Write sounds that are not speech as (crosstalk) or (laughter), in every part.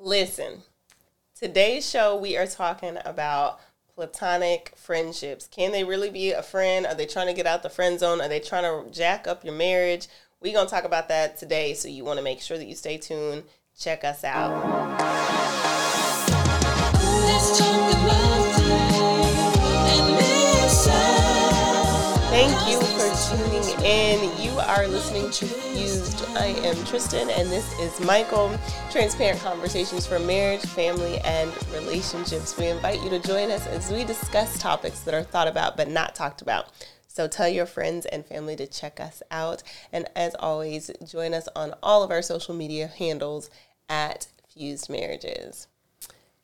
Listen, today's show we are talking about platonic friendships. Can they really be a friend? Are they trying to get out the friend zone? Are they trying to jack up your marriage? We're going to talk about that today, so you want to make sure that you stay tuned. Check us out. Tuning in. You are listening to Fused. I am Tristin, and this is Michael. Transparent conversations for marriage, family, and relationships. We invite you to join us as we discuss topics that are thought about but not talked about. So tell your friends and family to check us out. And as always, join us on all of our social media handles at Fused Marriages.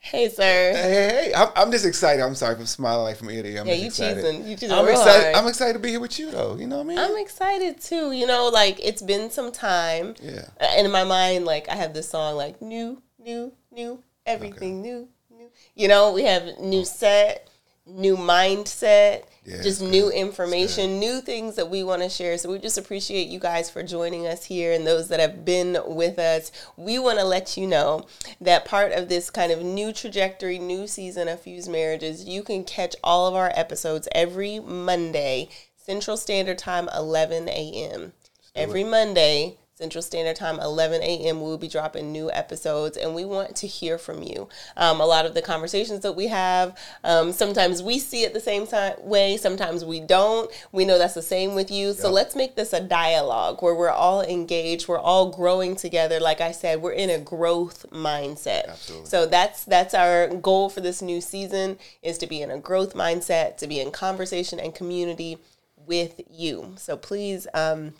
Hey, sir. Hey, hey, hey. I'm, I'm just excited. I'm sorry for smiling like from ear to ear. I'm Yeah, you excited. cheesing. You cheesing I'm real excited. hard. I'm excited to be here with you, though. You know what I mean? I'm excited too. You know, like it's been some time. Yeah. And in my mind, like I have this song like new, new, new, everything new, new. You know, we have new set, new mindset, Yeah, just new good. information, new things that we want to share. So we just appreciate you guys for joining us here and those that have been with us. We want to let you know that part of this kind of new trajectory, new season of Fused Marriages, you can catch all of our episodes every Monday, Central Standard Time, 11 a.m. Every Monday, Central Standard Time, 11 a.m., we'll be dropping new episodes, and we want to hear from you. Um, a lot of the conversations that we have, um, sometimes we see it the same time way, sometimes we don't. We know that's the same with you. So Yep. let's make this a dialogue where we're all engaged, we're all growing together. Like I said, we're in a growth mindset. Absolutely. So that's that's our goal for this new season is to be in a growth mindset, to be in conversation and community with you. So please um,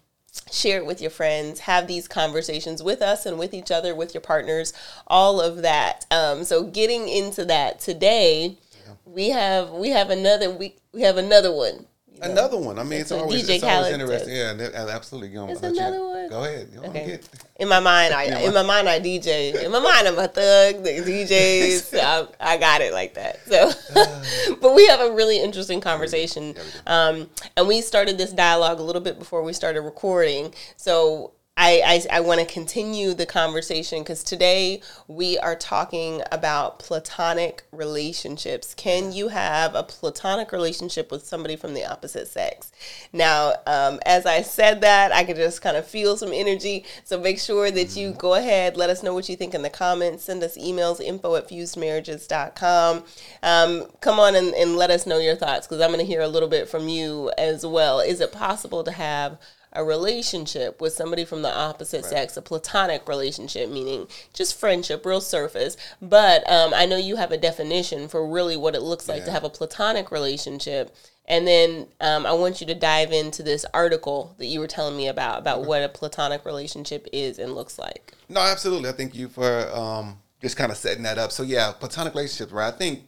share it with your friends, have these conversations with us and with each other, with your partners, all of that. Um, so getting into that today, we have we have another we we have another one. Another one. I mean, it's what always, DJ it's always Khaled interesting. Yeah, and absolutely. Know, There's I'll you- one. Go ahead. Know, Okay. In my mind, I (laughs) in my mind I DJ. In my mind, I'm a thug. The DJs, (laughs) I, I got it like that. So, (sighs) but we have a really interesting conversation, um, and we started this dialogue a little bit before we started recording. So. I, I, I want to continue the conversation because today we are talking about platonic relationships. Can you have a platonic relationship with somebody from the opposite sex? Now, um, as I said that, I could just kind of feel some energy. So make sure that you go ahead, let us know what you think in the comments. Send us emails, info at fusedmarriages.com. Um, come on and, and let us know your thoughts because I'm going to hear a little bit from you as well. Is it possible to have a relationship with somebody from the opposite sex, a platonic relationship, meaning just friendship, real surface. But um, I know you have a definition for really what it looks like to have a platonic relationship. And then um, I want you to dive into this article that you were telling me about, about what a platonic relationship is and looks like. No, absolutely. I thank you for um, just kind of setting that up. So yeah, platonic relationships, right? I think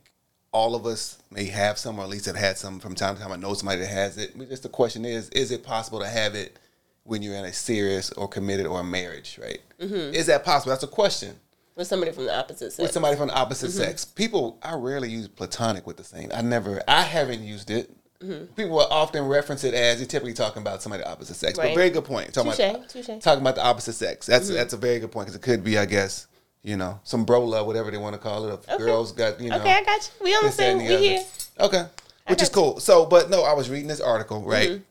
all of us may have some, or at least have had some from time to time. I know somebody that has it. Just the question is: Is it possible to have it when you're in a serious or committed or a marriage? Right? Mm-hmm. Is that possible? That's a question. With somebody from the opposite sex. With somebody from the opposite Mm-hmm. sex, people I rarely use platonic with the same. I never, I haven't used it. Mm-hmm. People will often reference it as you're typically talking about somebody the opposite sex. Right. But very good point. Talking Touche, about touche. Mm-hmm. talking about the opposite sex. That's that's a very good point because it could be, I guess, you know, some bro love, whatever they want to call it. Okay. girls got, you know, okay, I got you. We on the same, we here. Okay, which is got you. cool. So, but no, I was reading this article right, Mm-hmm.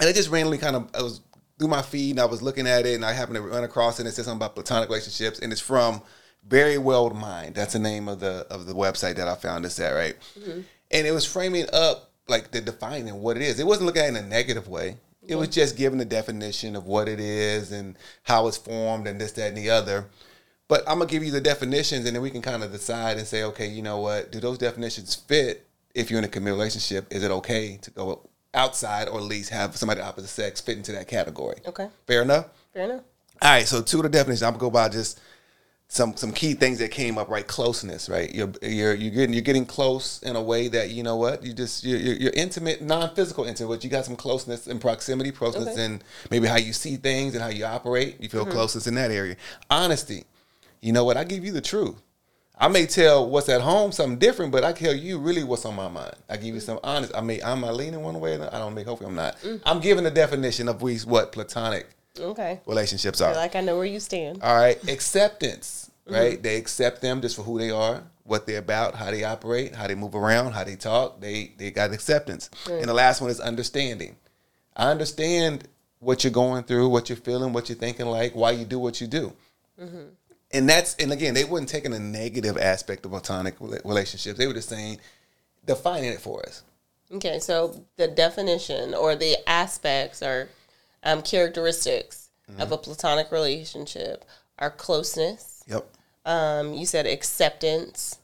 and it just randomly kind of I was through my feed and I was looking at it and I happened to run across it and it said something about platonic relationships and it's from Verywell Mind. That's the name of the of the website that I found this at, right? Mm-hmm. And it was framing up like the defining what it is. It wasn't looking at it in a negative way. It was just giving the definition of what it is and how it's formed and this, that, and the other. But I'm gonna give you the definitions, and then we can kind of decide and say, okay, you know what? Do those definitions fit? If you're in a committed relationship, is it okay to go outside or at least have somebody of opposite sex fit into that category? Okay, Fair enough. fair enough. All right. So two of the definitions. I'm gonna go by just some some key things that came up. Right, closeness. Right, you're you're you're getting you're getting close in a way that you know what you just you're, you're, you're intimate, non-physical intimate. But you got some closeness and proximity, closeness Okay. in maybe how you see things and how you operate. You feel mm-hmm. closeness in that area. Honesty. You know what? I give you the truth. I may tell what's at home something different, but I tell you really what's on my mind. I give you some honest. I may I'm not leaning one way. or another. I don't make. Hopefully, I'm not. Mm. I'm giving the definition of we what platonic Okay. relationships I are. feel like I know where you stand. All right, acceptance. Mm-hmm. right? They accept them just for who they are, what they're about, how they operate, how they move around, how they talk. They they got acceptance. And the last one is understanding. I understand what you're going through, what you're feeling, what you're thinking like, why you do what you do. Mm-hmm. And that's and again, they weren't taking a negative aspect of platonic relationships. They were just saying defining it for us. Okay, so the definition or the aspects or um, characteristics of a platonic relationship are closeness. Yep. Um, you said acceptance,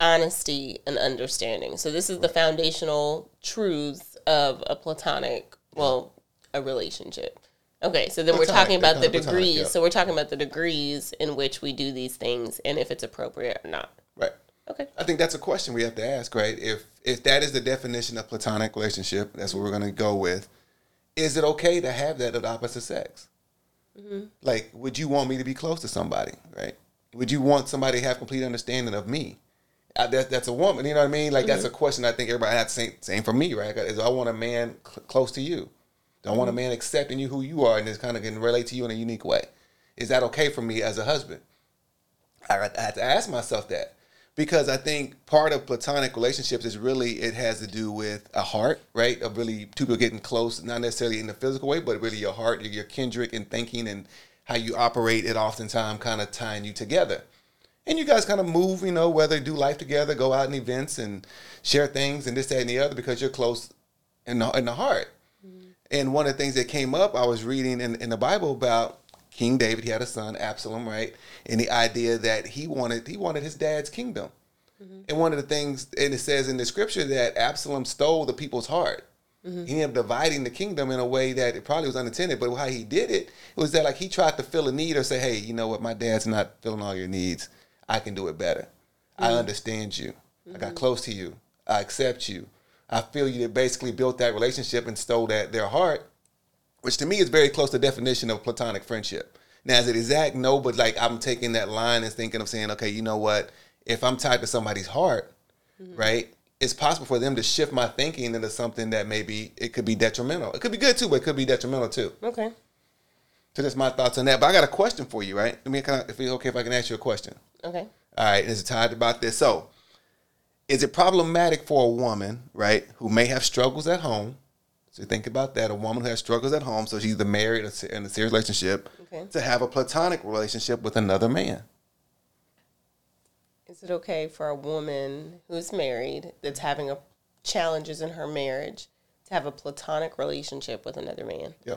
honesty, and understanding. So this is the foundational truths of a platonic, well, a relationship. Okay, so then we're talking about the degrees. yeah. So we're talking about the degrees in which we do these things and if it's appropriate or not. Right. Okay. I think that's a question we have to ask, right? If if that is the definition of platonic relationship, that's what we're going to go with. Is it okay to have that of the opposite sex? Like, would you want me to be close to somebody, right? Would you want somebody to have complete understanding of me? Uh, that, that's a woman, you know what I mean? Like, that's a question I think everybody has say. Same for me, right? Is I want a man cl- close to you? Do I want a mm-hmm. man accepting you who you are and just kind of can relate to you in a unique way? Is that okay for me as a husband? I I had to ask myself that because I think part of platonic relationships is really it has to do with a heart, right? Of really two people getting close, not necessarily in the physical way, but really your heart, your, your kindred and thinking and how you operate. It oftentimes kind of tying you together, and you guys kind of move, you know, whether do life together, go out in events and share things and this, that, and the other because you're close in the, in the heart. And one of the things that came up, I was reading in, in the Bible about King David. He had a son, Absalom, right? And the idea that he wanted he wanted his dad's kingdom. Mm-hmm. And one of the things, and it says in the scripture that Absalom stole the people's heart. Mm-hmm. He ended up dividing the kingdom in a way that it probably was unintended, but how he did it, it was that like he tried to fill a need or say, hey, you know what, my dad's not filling all your needs. I can do it better. I mm-hmm. understand you. I got close to you. I accept you. I feel you that basically built that relationship and stole that their heart, which to me is very close to the definition of platonic friendship. Now, is it exact? No, but like I'm taking that line and thinking of saying, okay, you know what? If I'm tied to somebody's heart, mm-hmm. right, it's possible for them to shift my thinking into something that maybe it could be detrimental. It could be good too, but it could be detrimental too. Okay. So that's my thoughts on that. But I got a question for you, right? I mean, can I, if it's okay if I can ask you a question. Okay. All right, is it tied about this? So, is it problematic for a woman, right, who may have struggles at home? So think about that: a woman who has struggles at home, so she's either married or in a serious relationship, Okay. to have a platonic relationship with another man. Is it okay for a woman who's married that's having a challenges in her marriage to have a platonic relationship with another man? Yeah.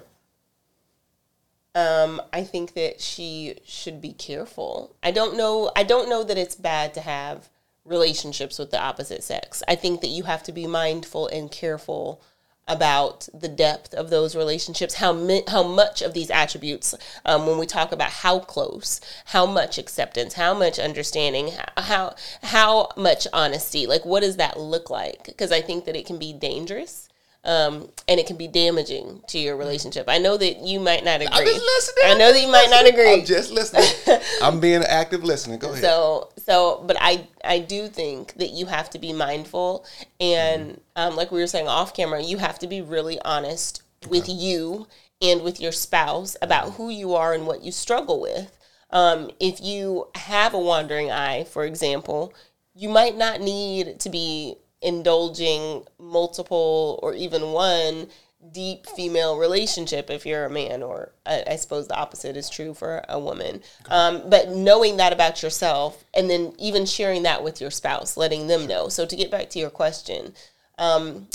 Um, I think that she should be careful. I don't know. I don't know that it's bad to have relationships with the opposite sex. I think that you have to be mindful and careful about the depth of those relationships, how mi- how much of these attributes, um, when we talk about how close, how much acceptance, how much understanding, how how much honesty, like what does that look like? Because I think that it can be dangerous. Um, and it can be damaging to your relationship. I know that you might not agree. I'm just listening. I know that you might not agree. I'm just listening. (laughs) I'm being an active listener. Go ahead. So so, but I I do think that you have to be mindful, and um, like we were saying off camera, you have to be really honest with you and with your spouse about who you are and what you struggle with. Um, if you have a wandering eye, for example, you might not need to be indulging multiple or even one deep female relationship if you're a man, or I, I suppose the opposite is true for a woman. Um, but knowing that about yourself and then even sharing that with your spouse, letting them know. So to get back to your question, um,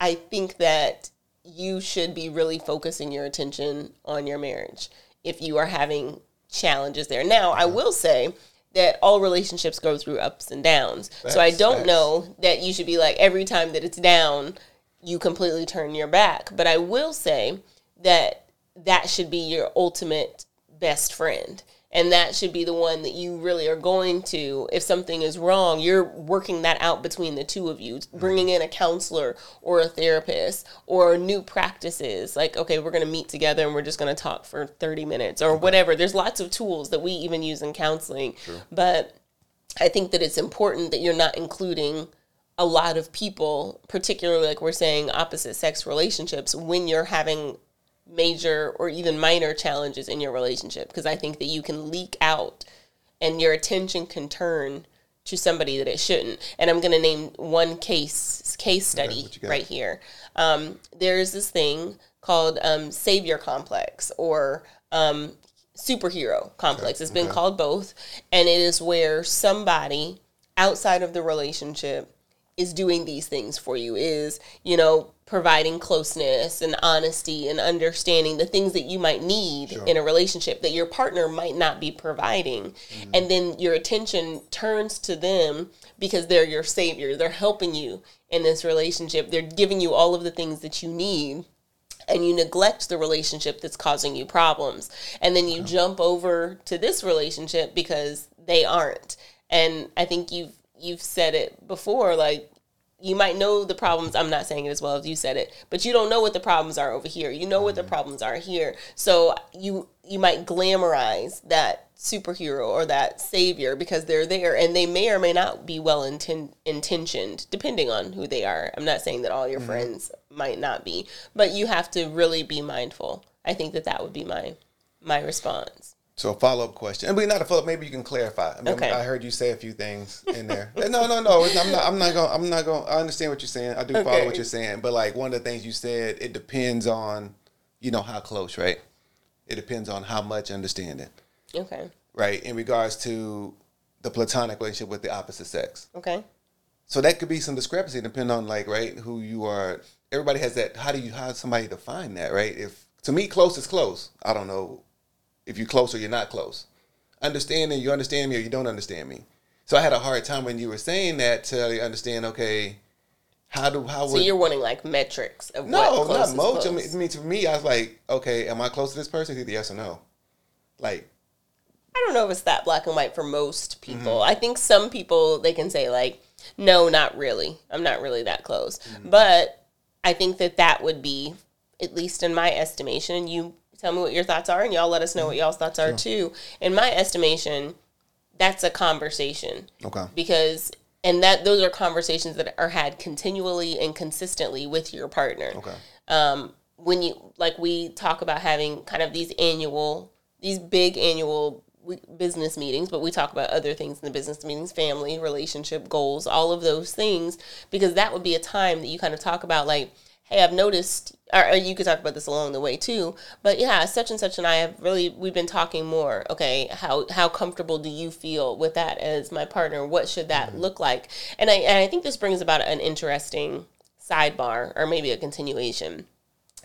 I think that you should be really focusing your attention on your marriage if you are having challenges there. Now, I will say that all relationships go through ups and downs. so I don't know that you should be like every time that it's down, you completely turn your back. But I will say that that should be your ultimate best friend. And that should be the one that you really are going to. If something is wrong, you're working that out between the two of you, bringing in a counselor or a therapist or new practices. Like, okay, we're going to meet together and we're just going to talk for 30 minutes or whatever. There's lots of tools that we even use in counseling. But I think that it's important that you're not including a lot of people, particularly like we're saying opposite sex relationships, when you're having major or even minor challenges in your relationship. Because I think that you can leak out and your attention can turn to somebody that it shouldn't. And I'm going to name one case case study what right here. Um, there's this thing called um, savior complex or um, superhero complex. It's been called both, and it is where somebody outside of the relationship is doing these things for you. Is you know providing closeness and honesty and understanding the things that you might need in a relationship that your partner might not be providing. Mm-hmm. And then your attention turns to them because they're your savior. They're helping you in this relationship. They're giving you all of the things that you need and you neglect the relationship that's causing you problems. And then you jump over to this relationship because they aren't. And I think you've you've said it before like you might know the problems. I'm not saying it as well as you said it, but you don't know what the problems are over here. You know what the mm-hmm. problems are here. So you you might glamorize that superhero or that savior because they're there and they may or may not be well inten- intentioned depending on who they are. I'm not saying that all your mm-hmm. friends might not be, but you have to really be mindful. I think that that would be my my response. So a follow up question. I mean, not a follow up. Maybe you can clarify. I mean, Okay. I heard you say a few things in there. (laughs) no, no, no. I'm not. I'm not going. I'm not going. I understand what you're saying. I do follow what you're saying. But like one of the things you said, it depends on, you know, how close, right? It depends on how much understanding, Okay. right? In regards to the platonic relationship with the opposite sex. Okay. So that could be some discrepancy depending on like right who you are. Everybody has that. How do you how does somebody define that right? If to me close is close. I don't know if you're close or you're not close. Understanding you understand me or you don't understand me. So I had a hard time when you were saying that to understand. Okay, how do how So you're wanting like metrics of no what close not much. I mean, I mean to me I was like okay, am I close to this person? It's either yes or no. Like I don't know if it's that black and white for most people. Mm-hmm. I think some people they can say like, no, not really. I'm not really that close. Mm-hmm. But I think that that would be, at least in my estimation, you tell me what your thoughts are, and y'all let us know Mm-hmm. what y'all's thoughts are too. In my estimation, that's a conversation okay, because. And that those are conversations that are had continually and consistently with your partner okay, um, when you like we talk about having kind of these annual these big annual business meetings but we talk about other things in the business meetings family relationship goals all of those things because that would be a time that you kind of talk about like hey i've noticed or, or you could talk about this along the way too but yeah such and such and i have really we've been talking more okay how how comfortable do you feel with that as my partner? What should that mm-hmm. look like? And i and i think this brings about an interesting sidebar or maybe a continuation.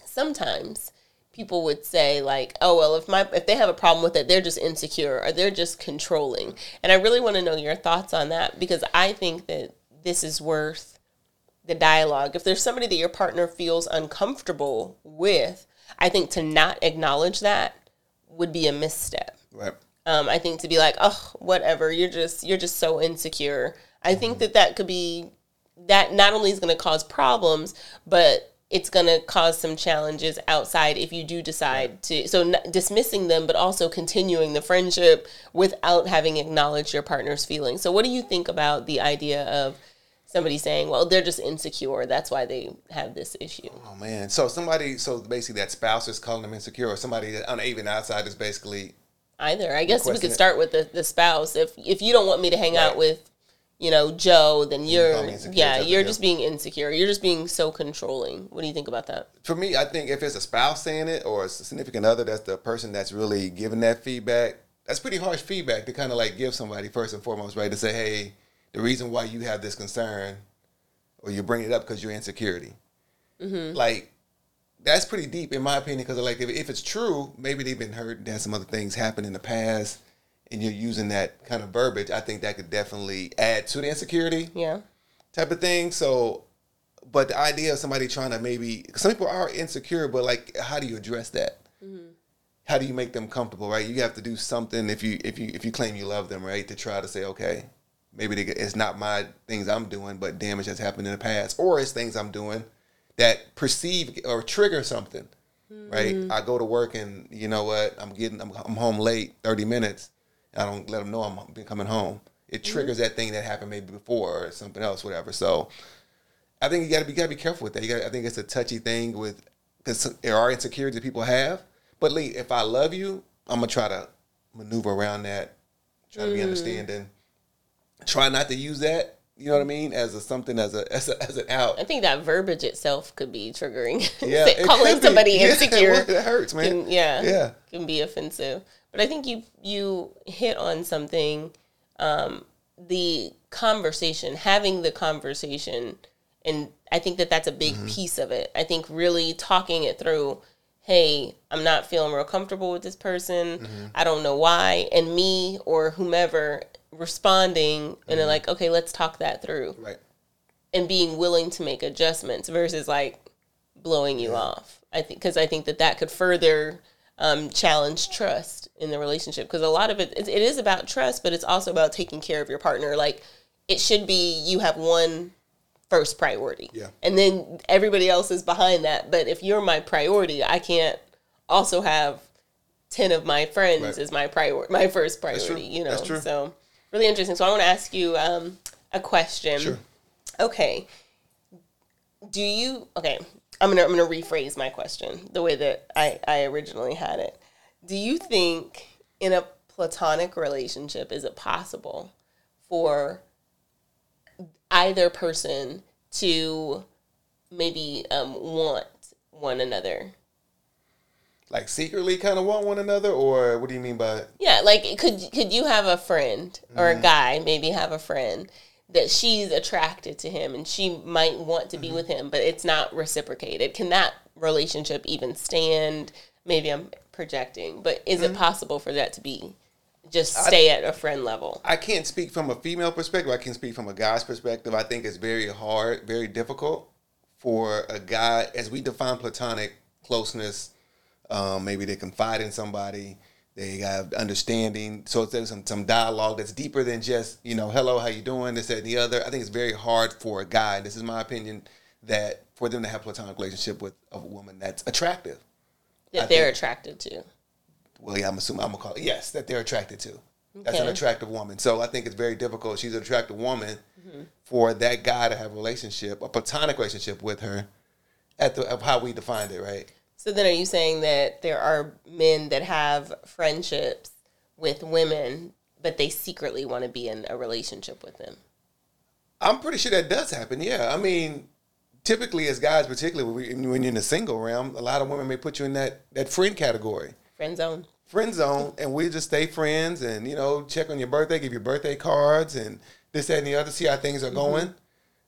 Sometimes people would say like oh well if my if they have a problem with it they're just insecure or they're just controlling. And i really want to know your thoughts on that because i think that this is worth the dialogue if there's somebody that your partner feels uncomfortable with i think to not acknowledge that would be a misstep right, um, I think to be like, oh, whatever, you're just you're just so insecure. I think that that could be that not only is going to cause problems, but it's going to cause some challenges outside if you do decide to. So n- dismissing them, but also continuing the friendship without having acknowledged your partner's feelings. So what do you think about the idea of somebody saying, well, they're just insecure, that's why they have this issue? Oh man, so somebody, so basically that spouse is calling them insecure, or somebody that on even outside is basically either. I guess we could start with the, the spouse. If if you don't want me to hang out with, you know, Joe, then you're yeah, you're just being insecure. You're just being so controlling. What do you think about that? for me, I think if it's a spouse saying it or a significant other, that's the person that's really giving that feedback. That's pretty harsh feedback to kind of like give somebody first and foremost, right? To say, hey, the reason why you have this concern, or you bring it up because you're insecurity. Mm-hmm. Like that's pretty deep in my opinion. Because like if, if it's true, maybe they've been hurt and had some other things happen in the past, and you're using that kind of verbiage. I think that could definitely add to the insecurity Yeah. type of thing. So, but the idea of somebody trying to maybe some people are insecure, but like, how do you address that? Mm-hmm. How do you make them comfortable? Right, you have to do something if you if you if you claim you love them, right, to try to say, okay, maybe they, it's not my things I'm doing, but damage has happened in the past, or it's things I'm doing that perceive or trigger something. Right, mm-hmm. I go to work and you know what, I'm getting I'm, I'm home late, thirty minutes. I don't let them know I'm been coming home. It mm-hmm. triggers that thing that happened maybe before or something else, whatever. So I think you got to be got to be careful with that. You got I think it's a touchy thing with because there are insecurities that people have. But Lee, if I love you, I'm gonna try to maneuver around that try to be mm. understanding. Try not to use that. You know what I mean? As a something as a as, a, as an out. I think that verbiage itself could be triggering. (laughs) Yeah, it calling somebody Yeah, (laughs) insecure. it hurts, man. can, yeah, Yeah. can be offensive. But I think you you hit on something. Um, the conversation, having the conversation, and I think that that's a big piece of it. I think really talking it through. Hey, I'm not feeling real comfortable with this person. I don't know why, and me or whomever responding and then like, okay, let's talk that through Right. and being willing to make adjustments versus like blowing you off. I think because I think that that could further um, challenge trust in the relationship because a lot of it it it is about trust, but it's also about taking care of your partner. Like it should be you have one first priority, Yeah. and then everybody else is behind that. But if you're my priority, I can't also have ten of my friends Right. as my priority, my first priority. You know, so really interesting. So I want to ask you um, a question. Sure. Okay. Do you okay, I'm gonna I'm gonna rephrase my question the way that I, I originally had it. Do you think in a platonic relationship is it possible for either person to maybe um, want one another? Like secretly kind of want one another, or what do you mean by? Yeah, like could could you have a friend or a mm-hmm. guy maybe have a friend that she's attracted to him and she might want to be mm-hmm. with him, but it's not reciprocated. Can that relationship even stand? Maybe I'm projecting, but is it mm-hmm. possible for that to be just stay at a friend level? I can't speak from a female perspective. I can speak from a guy's perspective. I think it's very hard, very difficult for a guy, as we define platonic closeness. Um, maybe they confide in somebody. They have understanding. So there's some, some dialogue that's deeper than just you know, hello, how you doing, this, that, and the other. I think it's very hard for a guy. This is my opinion that for them to have platonic relationship with a woman that's attractive. That I they're think- attracted to. Well, yeah, I'm assuming I'm gonna call it yes that they're attracted to. That's an attractive woman. So I think it's very difficult. She's an attractive woman mm-hmm. for that guy to have a relationship, a platonic relationship with her, at the of how we defined it, right? So then are you saying that there are men that have friendships with women but they secretly want to be in a relationship with them? I'm pretty sure that does happen. Yeah, I mean, typically as guys, particularly when when you're in the single realm, a lot of women may put you in that that friend category. Friend zone. friend zone and we just stay friends and you know check on your birthday give you birthday cards and this that and the other see how things are going mm-hmm.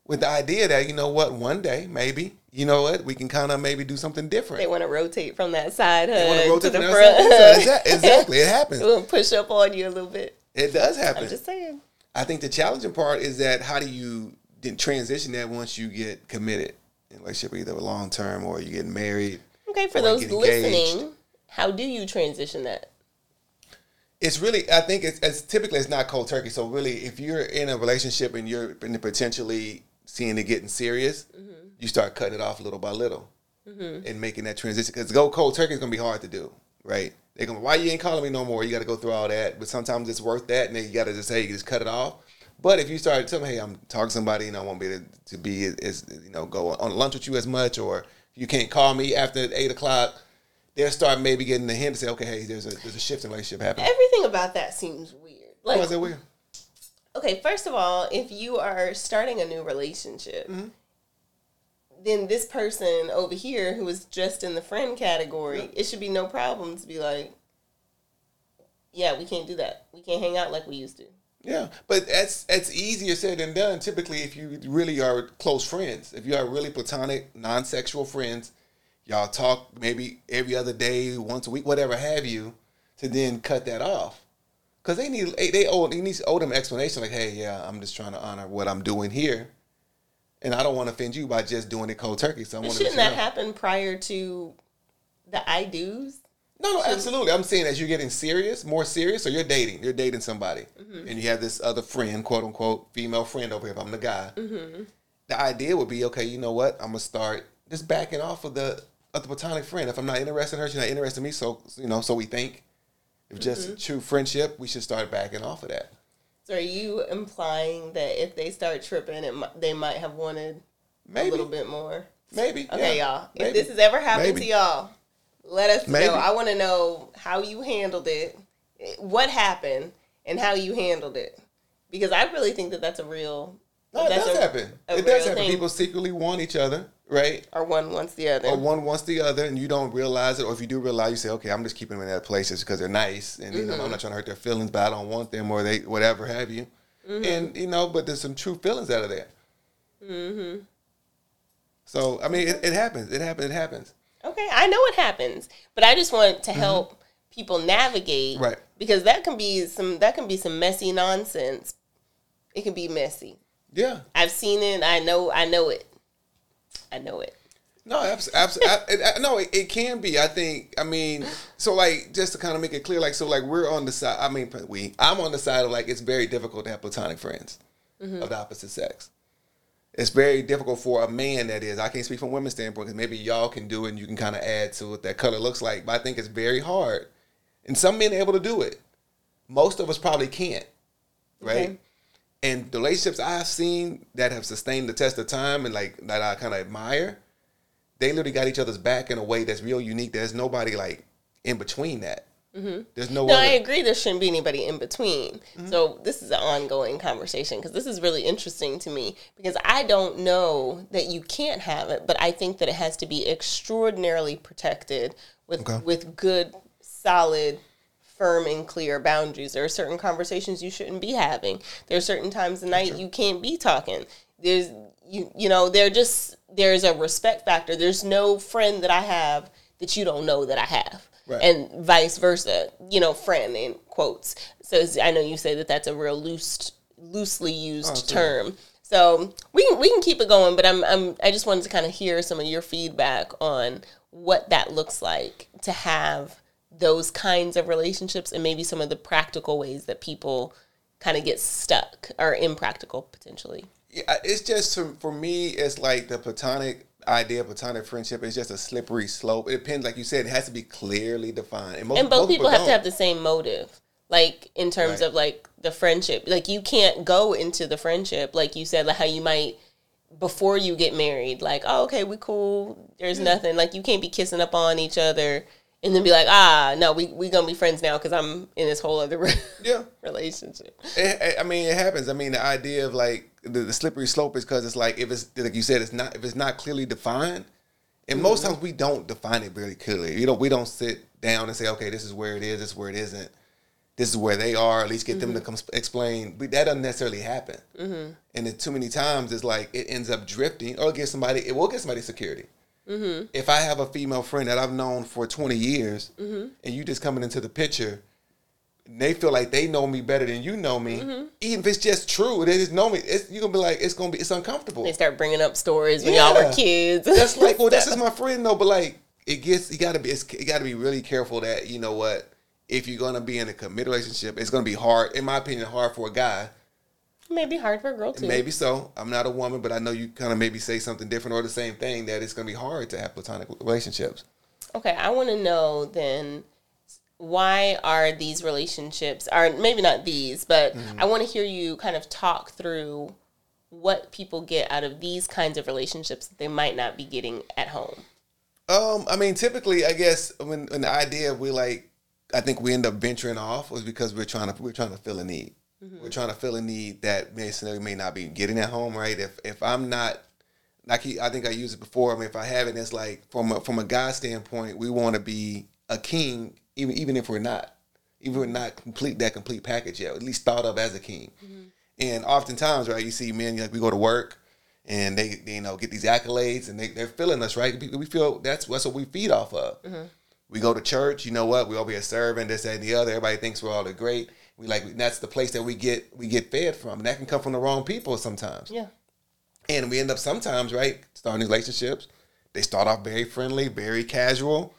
with the idea that you know what one day maybe you know what we can kind of maybe do something different They want to rotate from that side hug to rotate the from front. side to the side. Exa- (laughs) exactly it happens We'll push up on you a little bit. it does happen I'm just saying. i think the challenging part is that how do you then transition that once you get committed in relationship either long term or you get married Okay, for those listening, how do you transition that? it's really i think it's, it's typically it's not cold turkey. So really if you're in a relationship and you're in potentially seeing it getting serious mm-hmm. you start cutting it off little by little mm-hmm. and making that transition. Because go cold turkey is going to be hard to do right? They're going to why you ain't calling me no more? You got to go through all that. But sometimes it's worth that and then you got to just say you just cut it off. But if you start telling hey i'm talking to somebody and i won't be able to be as you know go on lunch with you as much or you can't call me after eight o'clock they'll start maybe getting the hint to say, okay, hey, there's a there's a shift in relationship happening. Everything about that seems weird. Why Like, is that weird? okay, first of all, if you are starting a new relationship, Mm-hmm. then this person over here who is just in the friend category, it should be no problem to be like, yeah, we can't do that. We can't hang out like we used to. Yeah, but that's that's easier said than done. Typically, if you really are close friends, if you are really platonic, non-sexual friends, y'all talk maybe every other day, once a week, whatever have you, to then cut that off. Because they need they owe they need to owe them explanation like, hey, yeah, I'm just trying to honor what I'm doing here, and I don't want to offend you by just doing it cold turkey. So I But want to shouldn't that happen prior to the I do's? No, no, absolutely. I'm saying as you're getting serious, more serious, or you're dating, you're dating somebody, Mm-hmm. and you have this other friend, quote unquote, female friend over here. If I'm the guy, Mm-hmm. the idea would be, okay, you know what? I'm gonna start just backing off of the of the platonic friend. If I'm not interested in her, she's not interested in me. So you know, so we think. If just Mm-hmm. true friendship, we should start backing off of that. So are you implying that if they start tripping, it, they might have wanted Maybe, a little bit more? maybe. Okay, yeah, y'all. If this has ever happened Maybe. to y'all, let us Maybe. know. I want to know how you handled it, what happened, and how you handled it because I really think that that's a real. No, it does a- happen. a It does happen. thing. People secretly want each other, right? Or one wants the other. Or one wants the other, and you don't realize it. Or if you do realize, you say, "Okay, I'm just keeping them in that place just because they're nice, and you know, Mm-hmm. I'm not trying to hurt their feelings, but I don't want them, or they whatever have you." Mm-hmm. And you know, but there's some true feelings out of there. Mm-hmm. So I mean, it, it happens. It happens. It happens. Okay, I know it happens, but I just want to help people navigate, Mm-hmm. Right. Because that can be some that can be some messy nonsense. It can be messy. Yeah. I've seen it. I know. I know it. I know it. No, absolutely. no, it, it can be. I think. I mean, so like just to kind of make it clear, like so, like we're on the side. I mean, we. I'm on the side of like it's very difficult to have platonic friends mm-hmm. of the opposite sex. It's very difficult for a man. That is, I can't speak from women's standpoint because maybe y'all can do it and you can kind of add to what that color looks like. But I think it's very hard, and some men are able to do it. Most of us probably can't, right? Okay. And the relationships I've seen that have sustained the test of time and like that I kind of admire, they literally got each other's back in a way that's real unique. There's nobody like in between that. Mm-hmm. There's no. No, other, I agree. There shouldn't be anybody in between. Mm-hmm. So this is an ongoing conversation because this is really interesting to me because I don't know that you can't have it, but I think that it has to be extraordinarily protected with Okay. with good, solid, firm and clear boundaries. There are certain conversations you shouldn't be having. There are certain times of night you can't be talking. There's you you know there just there's a respect factor. There's no friend that I have that you don't know that I have Right. and vice versa. You know, friend in quotes. So I know you say that that's a real loose, loosely used Oh, term. So we can we can keep it going, but I'm I'm I just wanted to kind of hear some of your feedback on what that looks like to have those kinds of relationships and maybe some of the practical ways that people kind of get stuck or impractical potentially. Yeah, it's just for, for me, it's like the platonic idea of platonic friendship is just a slippery slope. It depends, like you said, it has to be clearly defined. And, most, and both most people have don't. to have the same motive like in terms Right. of like the friendship like you can't go into the friendship like you said like how you might before you get married like oh okay we cool there's nothing like you can't be kissing up on each other and then be like ah no we we gonna be friends now because i'm in this whole other (laughs) Yeah. relationship It, I mean, it happens. I mean, the idea of like the, the slippery slope is because it's like if it's like you said, it's not if it's not clearly defined. And most mm-hmm. times we don't define it very clearly. You know, we don't sit down and say, okay, this is where it is, this is where it isn't. This is where they are. At least get them to mm-hmm. come explain. But that doesn't necessarily happen. Mm-hmm. And then too many times it's like it ends up drifting, or get somebody. It will get somebody security. If I have a female friend that I've known for twenty years, and you just coming into the picture, they feel like they know me better than you know me. Mm-hmm. Even if it's just true, they just know me. It's, you're gonna be like, it's gonna be, it's uncomfortable. they start bringing up stories when y'all were kids That's like, well, this (laughs) is my friend, though. But like, it gets, you gotta be, it's, you gotta be really careful that you know what, if you're gonna be in a committed relationship, it's gonna be hard, in my opinion, hard for a guy. It may be hard for a girl too Maybe so. I'm not a woman, but I know you kind of maybe say something different or the same thing that it's gonna be hard to have platonic relationships. Okay, I want to know then why are these relationships are maybe not these, but I want to hear you kind of talk through what people get out of these kinds of relationships that they might not be getting at home. Um, I mean, typically, I guess when, when the idea we like, I think we end up venturing off was because we're trying to we're trying to fill a need. Mm-hmm. We're trying to fill a need that may may not be getting at home, right? If if I'm not like he, I think I used it before. I mean, if I haven't, it's like from a, from a guy standpoint, we want to be a king, even even if we're not, even if we're not complete that complete package yet, at least thought of as a king. Mm-hmm. And oftentimes, right, you see men like we go to work and they, they you know get these accolades and they they're feeling us, right? We, feel that's that's what we feed off of. Mm-hmm. We go to church, you know what? We all be a servant, this, that, and the other. Everybody thinks we're all the great. We like that's the place that we get we get fed from, and that can come from the wrong people sometimes. Yeah. And we end up sometimes, right, starting relationships. They start off very friendly, very casual,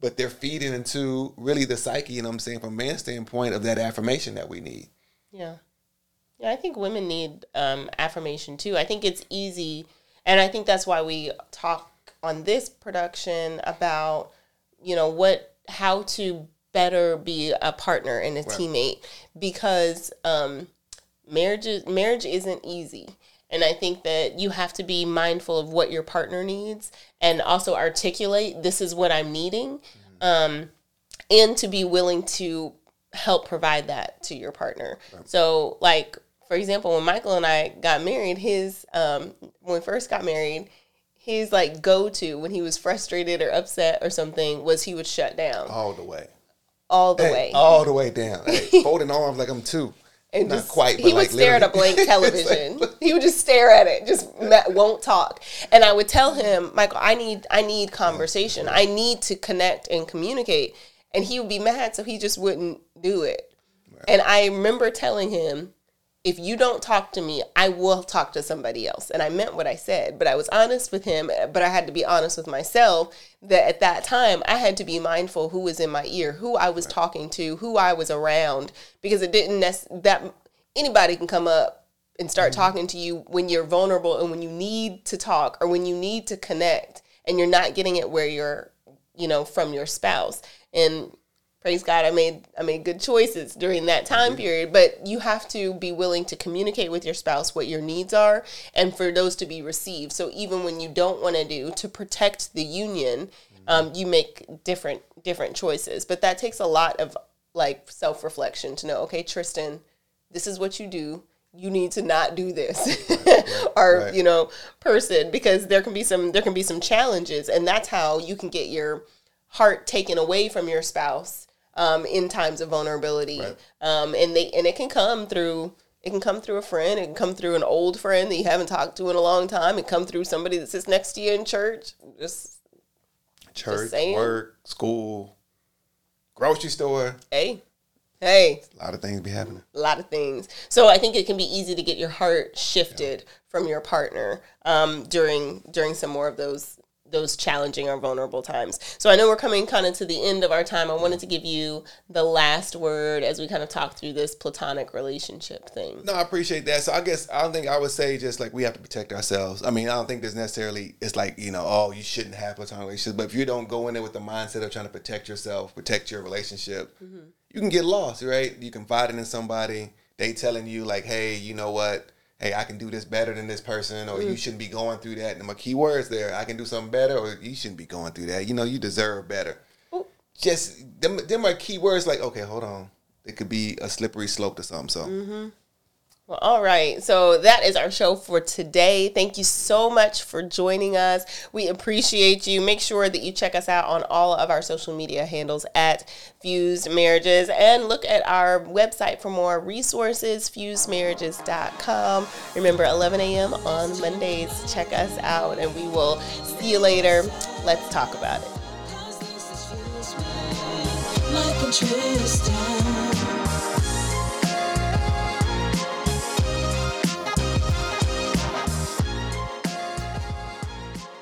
but they're feeding into really the psyche, you know what I'm saying, from a man's standpoint of that affirmation that we need. Yeah. Yeah, I think women need um, affirmation too. I think it's easy, and I think that's why we talk on this production about, you know, what, how to better be a partner and a teammate because um, marriage is, marriage isn't easy. And I think that you have to be mindful of what your partner needs and also articulate this is what I'm needing. Um, and to be willing to help provide that to your partner. So, like for example, when Michael and I got married, his um, when we first got married, his like go to when he was frustrated or upset or something was he would shut down all the way, all the Hey, way, all the way down, Hey, (laughs) folding arms like I'm two. and Not just quite, he but would like stare at a blank (laughs) television. he would just stare at it, just won't talk. And I would tell him, Michael, I need I need conversation. I need to connect and communicate. And he would be mad, so he just wouldn't do it. And I remember telling him, if you don't talk to me, I will talk to somebody else. And I meant what I said, but I was honest with him, but I had to be honest with myself that at that time I had to be mindful who was in my ear, who I was talking to, who I was around, because it didn't nec- that anybody can come up and start mm-hmm. talking to you when you're vulnerable and when you need to talk or when you need to connect and you're not getting it where you're, you know, from your spouse. And praise God, I made I made good choices during that time period. But you have to be willing to communicate with your spouse what your needs are, and for those to be received. So even when you don't want to do to protect the union, um, you make different different choices. But that takes a lot of like self reflection to know. Okay, Tristin, this is what you do. You need to not do this, (laughs) or right. you know, person, because there can be some there can be some challenges, and that's how you can get your heart taken away from your spouse um, in times of vulnerability. Um, and they and it can come through it can come through a friend, it can come through an old friend that you haven't talked to in a long time, it can come through somebody that sits next to you in church. Just Church, saying. work, school, grocery store. hey, hey, A lot of things be happening. a lot of things. So I think it can be easy to get your heart shifted from your partner um, during during some more of those those challenging or vulnerable times. So I know we're coming kind of to the end of our time. I wanted to give you the last word as we kind of talk through this platonic relationship thing. No, I appreciate that. So I guess I don't think I would say just like we have to protect ourselves. I mean, I don't think there's necessarily it's like you know, oh, you shouldn't have platonic relationships. But if you don't go in there with the mindset of trying to protect yourself, protect your relationship, mm-hmm. you can get lost, right? You confiding in somebody, they telling you like, hey, you know what? Hey, I can do this better than this person, or you mm-hmm. shouldn't be going through that. And my key words there, I can do something better, or you shouldn't be going through that. You know, you deserve better. Just them, them are key words. Like, okay, hold on, it could be a slippery slope to something. So. Mm-hmm. Well, all right. So that is our show for today. Thank you so much for joining us. We appreciate you. Make sure that you check us out on all of our social media handles at Fused Marriages and look at our website for more resources, fusedmarriages.com. Remember, 11 a.m. on Mondays. Check us out and we will see you later. Let's talk about it.